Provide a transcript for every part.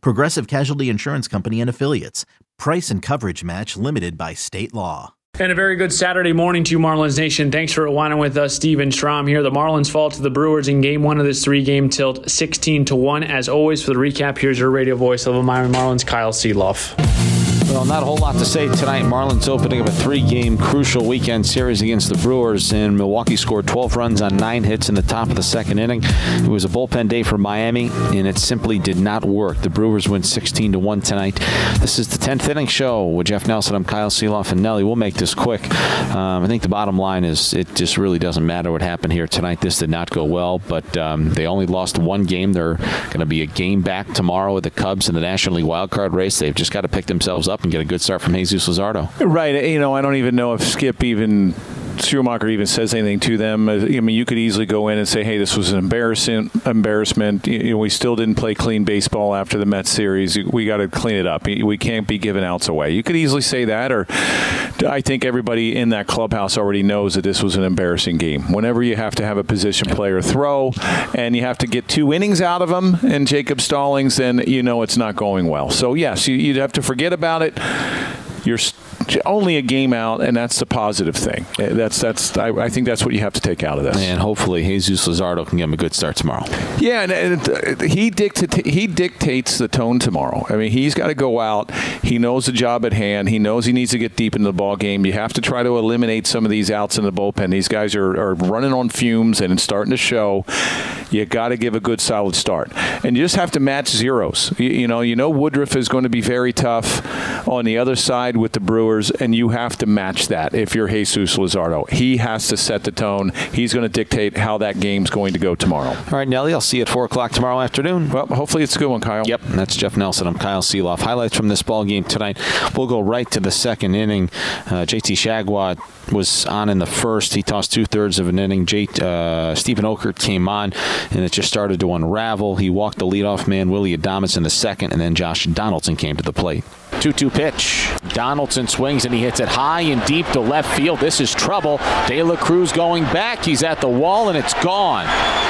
Progressive Casualty Insurance Company and Affiliates. Price and coverage match limited by state law. And a very good Saturday morning to you, Marlins Nation. Thanks for winding with us. Steven Strom here. The Marlins fall to the Brewers in game one of this three game tilt, 16 to 1. As always, for the recap, here's your radio voice of the Miami Marlins, Kyle Sielaff. Well, not a whole lot to say tonight. Marlins opening up a three-game crucial weekend series against the Brewers, and Milwaukee scored 12 runs on nine hits in the top of the second inning. It was a bullpen day for Miami, and it simply did not work. The Brewers win 16 to one tonight. This is the 10th inning show with Jeff Nelson. I'm Kyle Sielaff and Nelly. We'll make this quick. Um, I think the bottom line is it just really doesn't matter what happened here tonight. This did not go well, but um, they only lost one game. They're going to be a game back tomorrow with the Cubs in the National League wild card race. They've just got to pick themselves up and get a good start from Jesus Luzardo. Right. You know, I don't even know if Skip even Schumacher even says anything to them. Uh, I mean, you could easily go in and say, "Hey, this was an embarrassing embarrassment. You know, we still didn't play clean baseball after the Mets series. We got to clean it up. We can't be giving outs away." You could easily say that, or I think everybody in that clubhouse already knows that this was an embarrassing game. Whenever you have to have a position player throw, and you have to get two innings out of them, and Jacob Stallings, then you know it's not going well. So yes, you'd have to forget about it. You're only a game out, and that's the positive thing. Uh, that's that's I, I, think that's what you have to take out of this. And hopefully, Jesus Luzardo can give him a good start tomorrow. Yeah, and, and uh, he dictates he dictates the tone tomorrow. I mean, he's got to go out. He knows the job at hand. He knows he needs to get deep into the ball game. You have to try to eliminate some of these outs in the bullpen. These guys are, are running on fumes and it's starting to show. You got to give a good solid start, and you just have to match zeros. You, you know, you know Woodruff is going to be very tough on the other side with the Brewers, and you have to match that if you're Jesus Luzardo. He has to set the tone. He's going to dictate how that game's going to go tomorrow. All right, Nelly, I'll see you at 4 o'clock tomorrow afternoon. Well, hopefully it's a good one, Kyle. Yep, that's Jeff Nelson. I'm Kyle Sielaff. Highlights from this ball game tonight. We'll go right to the second inning. Uh, JT Chargois was on in the first. He tossed two thirds of an inning. J, uh, Steven Okert came on, and it just started to unravel. He walked the leadoff man, Willy Adames, in the second, and then Josh Donaldson came to the plate. 2 2 pitch. Donaldson swings and he hits it high and deep to left field. This is trouble. De La Cruz going back. He's at the wall and it's gone.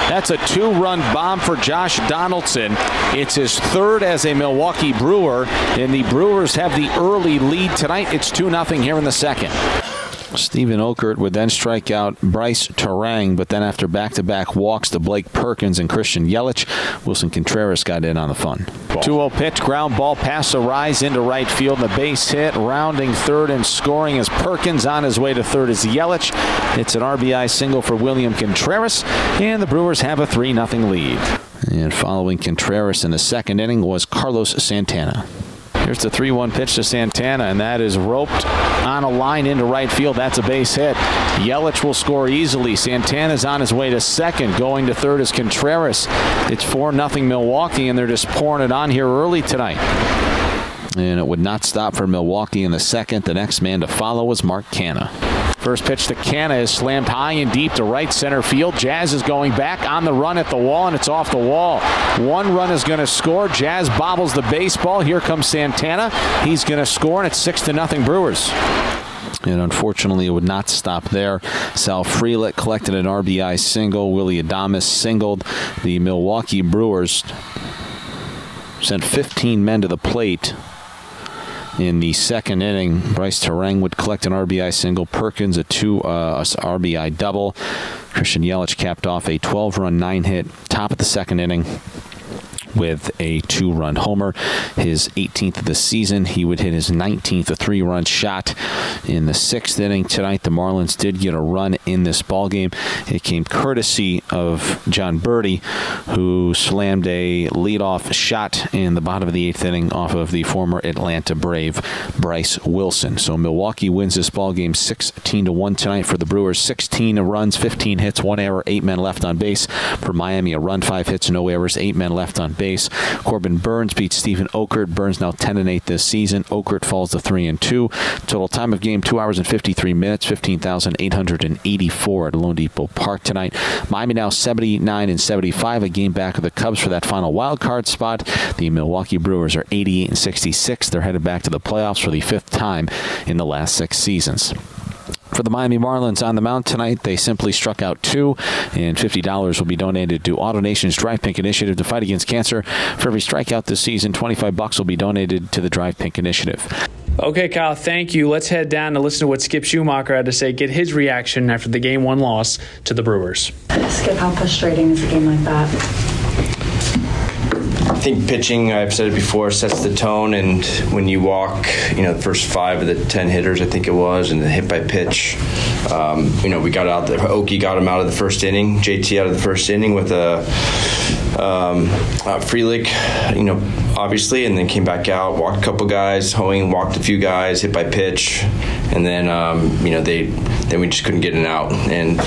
That's a two run bomb for Josh Donaldson. It's his third as a Milwaukee Brewer, and the Brewers have the early lead tonight. It's 2 0 here in the second. Steven Okert would then strike out Brice Turang, but then after back-to-back walks to Blake Perkins and Christian Yelich, Wilson Contreras got in on the fun. 2-0 pitch, ground ball past Arraez into right field, and the base hit, rounding third and scoring as Perkins on his way to third is Yelich. It's an RBI single for William Contreras, and the Brewers have a 3-0 lead. And following Contreras in the second inning was Carlos Santana. Here's the 3 1 pitch to Santana, and that is roped on a line into right field. That's a base hit. Yelich will score easily. Santana's on his way to second. Going to third is Contreras. It's 4 0 Milwaukee, and they're just pouring it on here early tonight. And it would not stop for Milwaukee in the second. The next man to follow was Mark Canha. First pitch to Canha is slammed high and deep to right center field. Jazz is going back on the run at the wall, and it's off the wall. One run is going to score. Jazz bobbles the baseball. Here comes Santana. He's going to score, and it's six to nothing Brewers. And unfortunately, it would not stop there. Sal Frelick collected an RBI single. Willy Adames singled. The Milwaukee Brewers sent 15 men to the plate in the second inning. Brice Turang would collect an RBI single. Perkins a two uh, RBI double. Christian Yelich capped off a 12-run nine-hit top of the second inning with a two run homer. His 18th of the season. He would hit his 19th, a three run shot in the sixth inning tonight. The Marlins did get a run in this ball game. It came courtesy of Jon Berti, who slammed a leadoff shot in the bottom of the eighth inning off of the former Atlanta Brave Bryce Wilson. So Milwaukee wins this ball game 16 to 1 tonight for the Brewers. 16 runs, 15 hits, one error, eight men left on base. For Miami, a run, five hits, no errors, eight men left on base base. Corbin Burnes beats Steven Okert. Burnes now 10 and 8 this season. Okert falls to 3 and 2. Total time of game 2 hours and 53 minutes, 15,884 at loanDepot Park tonight. Miami now 79 and 75, a game back of the Cubs for that final wild card spot. The Milwaukee Brewers are 88 and 66. They're headed back to the playoffs for the fifth time in the last six seasons. For the Miami Marlins on the mound tonight, they simply struck out two, and $50 will be donated to AutoNation's Drive Pink initiative to fight against cancer. For every strikeout this season, 25 bucks will be donated to the Drive Pink initiative. Okay, Kyle, thank you. Let's head down to listen to what Skip Schumacher had to say, get his reaction after the game one loss to the Brewers. Skip, how frustrating is a game like that? I think pitching, I've said it before, sets the tone. And when you walk, you know, the first five of the 10 hitters, I think it was, and the hit by pitch, um, you know, we got out there. Oki got him out of the first inning, JT out of the first inning with a um, uh, Frelick, you know, obviously, and then came back out, walked a couple guys, Hoeing walked a few guys, hit by pitch, and then, um, you know, they then we just couldn't get it out. And,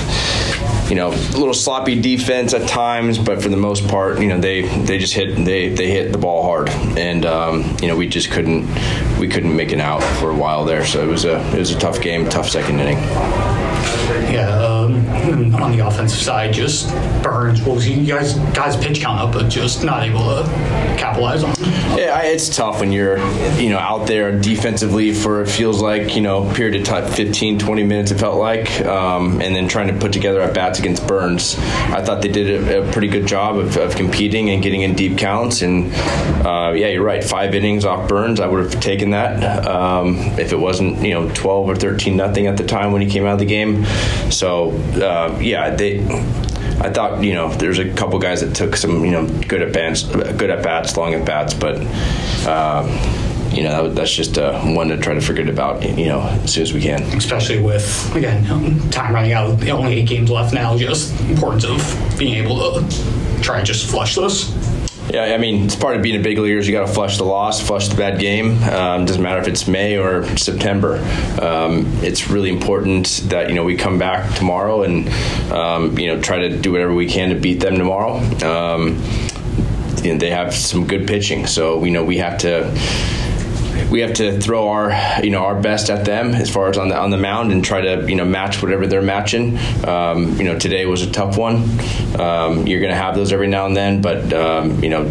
you know, a little sloppy defense at times, but for the most part, you know, they they just hit they they hit the ball hard, and um, you know, we just couldn't we couldn't make it out for a while there. So it was a it was a tough game, tough second inning. Yeah, um, on the offensive side, just Burnes. Well, you guys guys pitch count up, but just not able to capitalize on. Yeah, it's tough when you're, you know, out there defensively for it feels like, you know, period of time, 15, 20 minutes it felt like, um, and then trying to put together at bats against Burnes. I thought they did a, a pretty good job of, of, competing and getting in deep counts. And uh, yeah, you're right, five innings off Burnes, I would have taken that um, if it wasn't, you know, 12 or 13 nothing at the time when he came out of the game. So uh, yeah, they. I thought you know there's a couple guys that took some you know good at bats, good at bats, long at bats, but. Um, you know, that, that's just uh, one to try to forget about, you know, as soon as we can. Especially with, again, time running out, only eight games left now, just importance of being able to try and just flush this. Yeah, I mean, it's part of being a big leaguers. You got to flush the loss, flush the bad game. Um, doesn't matter if it's May or September. Um, it's really important that you know we come back tomorrow and um, you know try to do whatever we can to beat them tomorrow. Um, you know, they have some good pitching, so you know we have to we have to throw our you know our best at them as far as on the on the mound and try to you know match whatever they're matching. Um, you know today was a tough one. Um, you're going to have those every now and then, but um, you know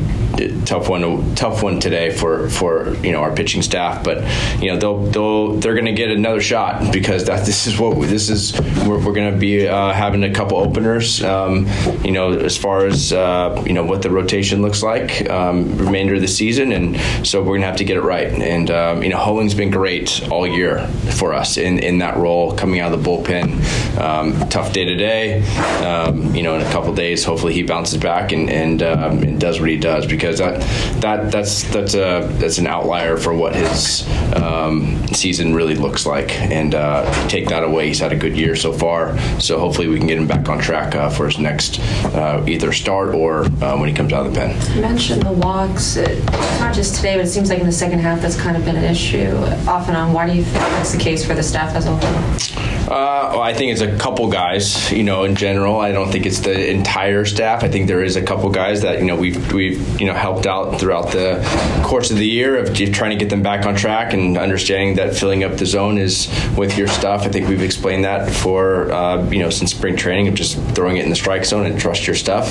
tough one tough one today for for you know our pitching staff. But you know they'll they'll they're going to get another shot because that this is what this is we're, we're going to be uh, having a couple openers. Um, you know as far as uh, you know what the rotation looks like um, remainder of the season, and so we're going to have to get it right and. Um, you know, Hoeing's been great all year for us in, in that role, coming out of the bullpen. Um, tough day today. Um, you know, in a couple days, hopefully he bounces back and and, um, and, does what he does because that that that's that's a that's an outlier for what his um, season really looks like. And uh, take that away, he's had a good year so far. So hopefully we can get him back on track uh, for his next uh, either start or uh, when he comes out of the pen. You mentioned the walks. It's not just today, but it seems like in the second half that's kind of been an issue off and on. Why do you think that's the case for the staff as a whole? Uh, well, I think it's a couple guys, you know, in general. I don't think it's the entire staff. I think there is a couple guys that, you know, we've, we've you know, helped out throughout the course of the year of trying to get them back on track and understanding that filling up the zone is with your stuff. I think we've explained that for, uh, you know, since spring training of just throwing it in the strike zone and trust your stuff.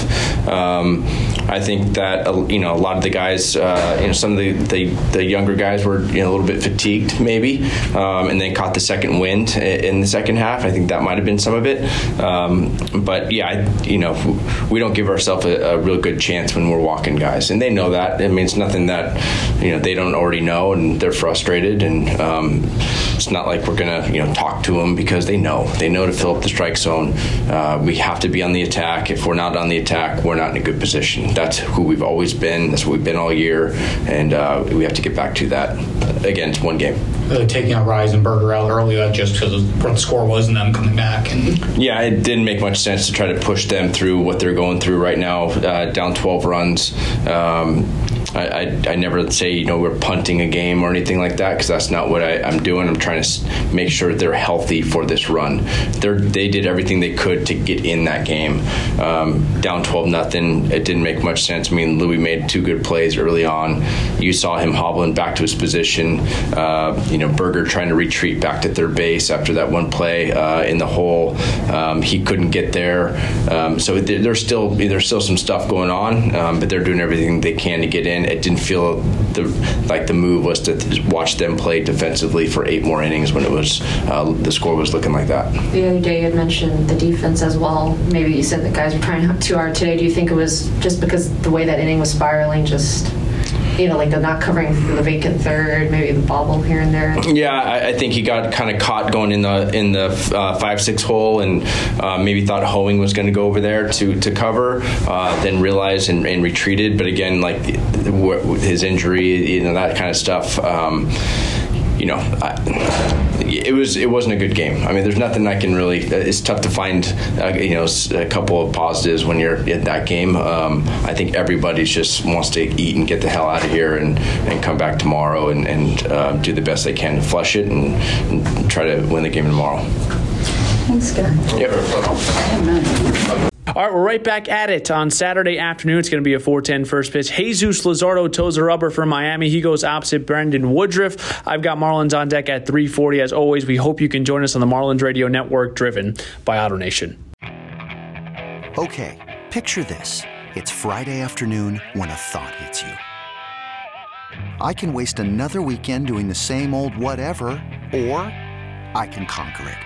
Um, I think that, uh, you know, a lot of the guys, uh, you know, some of the, the, the, younger guys were, you know, a little bit fatigued maybe um, and then caught the second wind in the second second half. I think that might have been some of it. Um, but yeah, I, you know, we don't give ourselves a, a, real good chance when we're walking guys, and they know that. I mean, it's nothing that you know they don't already know, and they're frustrated, and um, it's not like we're gonna you know talk to them because they know they know to fill up the strike zone. Uh, we have to be on the attack. If we're not on the attack, we're not in a good position. That's who we've always been. That's what we've been all year, and uh, we have to get back to that. Again, it's one game. Uh, taking out Rissenberger out early, just because of what the score was and them coming back. And yeah, it didn't make much sense to try to push them through what they're going through right now, uh, down 12 runs. Um, I, I, I never say you know we're punting a game or anything like that because that's not what I, am doing. I'm trying to make sure they're healthy for this run. They're, they did everything they could to get in that game. Um, down 12 nothing, it didn't make much sense. I mean, Louis made two good plays early on. You saw him hobbling back to his position. Uh, you know, Burger trying to retreat back to third base after that one play uh, in the hole. Um, he couldn't get there. Um, so there's still there's still some stuff going on, um, but they're doing everything they can to get in. It didn't feel the, like the move was to watch them play defensively for eight more innings when it was uh, the score was looking like that. The other day you had mentioned the defense as well. Maybe you said the guys were trying too hard today. Do you think it was just because the way that inning was spiraling, just you know, like the not covering the vacant third, maybe the bobble here and there. Yeah, I, I think he got kind of caught going in the in the uh, five six hole, and uh, maybe thought Hoeing was going to go over there to to cover, uh, then realized and, and, retreated. But again, like his injury, you know, that kind of stuff. Um, you know, I, it was it wasn't a good game. I mean, there's nothing I can really. It's tough to find, uh, you know, a couple of positives when you're at that game. Um, I think everybody just wants to eat and get the hell out of here and, and come back tomorrow and, and uh, do the best they can to flush it and, and, try to win the game tomorrow. Thanks, guys. Yep. All right, we're right back at it on Saturday afternoon. It's going to be a 4:10 first pitch. Jesus Luzardo toes the rubber for Miami. He goes opposite Brandon Woodruff. I've got Marlins on deck at 3:40. As always, we hope you can join us on the Marlins Radio Network, driven by AutoNation. Okay, picture this: it's Friday afternoon when a thought hits you. I can waste another weekend doing the same old whatever, or I can conquer it.